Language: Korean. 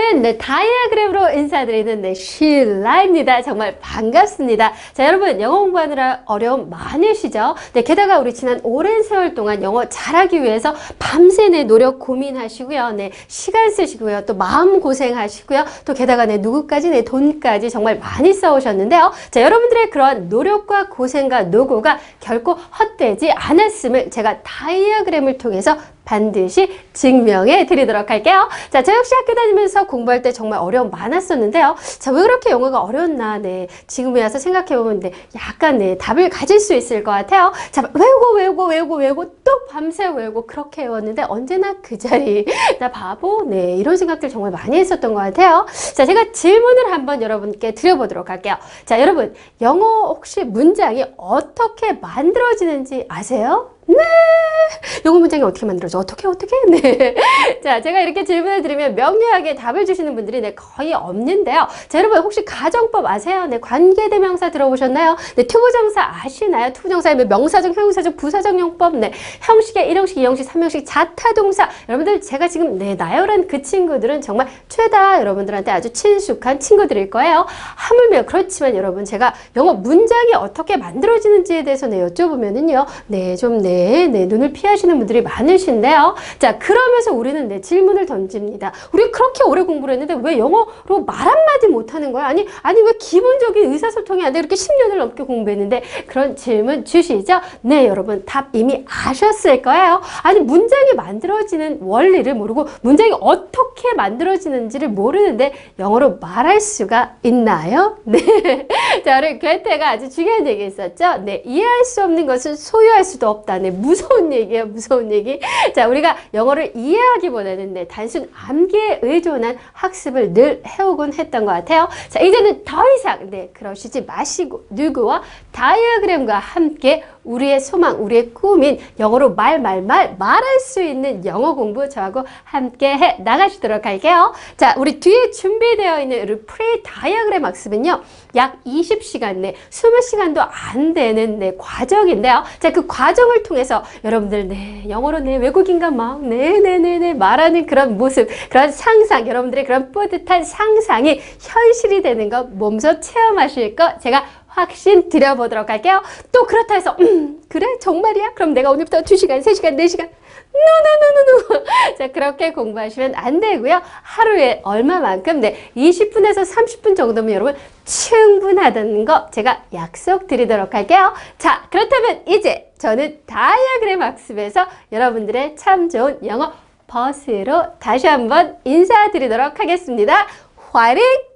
저는 네, 다이아그램으로 인사드리는 네, 쉴라입니다. 정말 반갑습니다. 자, 여러분, 영어 공부하느라 어려움 많으시죠? 네, 게다가 우리 지난 오랜 세월 동안 영어 잘하기 위해서 밤새 네, 노력 고민하시고요. 네, 시간 쓰시고요. 또 마음 고생하시고요. 또 게다가 네, 누구까지, 네, 돈까지 정말 많이 써오셨는데요. 자, 여러분들의 그런 노력과 고생과 노고가 결코 헛되지 않았음을 제가 다이아그램을 통해서 반드시 증명해 드리도록 할게요. 자, 저 역시 학교 다니면서 공부할 때 정말 어려움 많았었는데요. 자, 왜 그렇게 영어가 어려웠나, 네. 지금에 와서 생각해보면, 네, 약간, 네, 답을 가질 수 있을 것 같아요. 자, 외우고, 외우고, 외우고, 외우고, 또 밤새 외우고, 그렇게 외웠는데, 언제나 그 자리, 나 바보, 네, 이런 생각들 정말 많이 했었던 것 같아요. 자, 제가 질문을 한번 여러분께 드려보도록 할게요. 자, 여러분, 영어 혹시 문장이 어떻게 만들어지는지 아세요? 네. 영어 문장이 어떻게 만들어져? 어떻게, 어떻게? 네. 자, 제가 이렇게 질문을 드리면 명료하게 답을 주시는 분들이 네, 거의 없는데요. 자, 여러분, 혹시 가정법 아세요? 네, 관계대명사 들어보셨나요? 네, 투부정사 아시나요? 투부정사의 뭐 명사적, 형용사적, 부사적 용법, 네, 형식의 1형식, 2형식, 3형식, 자타동사. 여러분들, 제가 지금, 네, 나열한 그 친구들은 정말 최다 여러분들한테 아주 친숙한 친구들일 거예요. 하물며 그렇지만 여러분, 제가 영어 문장이 어떻게 만들어지는지에 대해서 네, 여쭤보면은요, 네, 좀, 네, 네, 눈을 피하시는 분들이 많으신데요. 자, 그러면서 우리는 네, 질문을 던집니다. 우리 그렇게 오래 공부를 했는데 왜 영어로 말 한마디 못하는 거야? 아니, 아니, 왜 기본적인 의사소통이 안 돼? 이렇게 10년을 넘게 공부했는데 그런 질문 주시죠? 네, 여러분, 답 이미 아셨을 거예요. 아니, 문장이 만들어지는 원리를 모르고 문장이 어떻게 만들어지는지를 모르는데 영어로 말할 수가 있나요? 네. 자, 우리 괴테가 아주 중요한 얘기 있었죠? 네, 이해할 수 없는 것은 소유할 수도 없다. 네, 무서운 얘기 예요, 무서운 얘기. 자, 우리가 영어를 이해하기보다는 네, 단순 암기에 의존한 학습을 늘 해오곤 했던 것 같아요. 자, 이제는 더 이상 네, 그러시지 마시고 누구와 다이어그램과 함께 우리의 소망, 우리의 꿈인 영어로 말, 말, 말, 말할 수 있는 영어 공부 저하고 함께 해 나가시도록 할게요. 자, 우리 뒤에 준비되어 있는 우리 프리 다이어그램 학습은요, 약 20시간 내, 20시간도 안 되는 네, 과정인데요. 자, 그 과정을 통해서 여러분들, 네, 영어로 네, 외국인과 막, 네네네네, 말하는 그런 모습, 그런 상상, 여러분들의 그런 뿌듯한 상상이 현실이 되는 거 몸소 체험하실 거 제가 확신 드려보도록 할게요. 또 그렇다 해서 음, 그래 정말이야? 그럼 내가 오늘부터 2시간, 3시간, 4시간 노노노노노 자 그렇게 공부하시면 안 되고요. 하루에 얼마만큼 네 20분에서 30분 정도면 여러분 충분하다는 거 제가 약속드리도록 할게요. 자 그렇다면 이제 저는 다이아그램 학습에서 여러분들의 참 좋은 영어 버스로 다시 한번 인사드리도록 하겠습니다. 화이팅!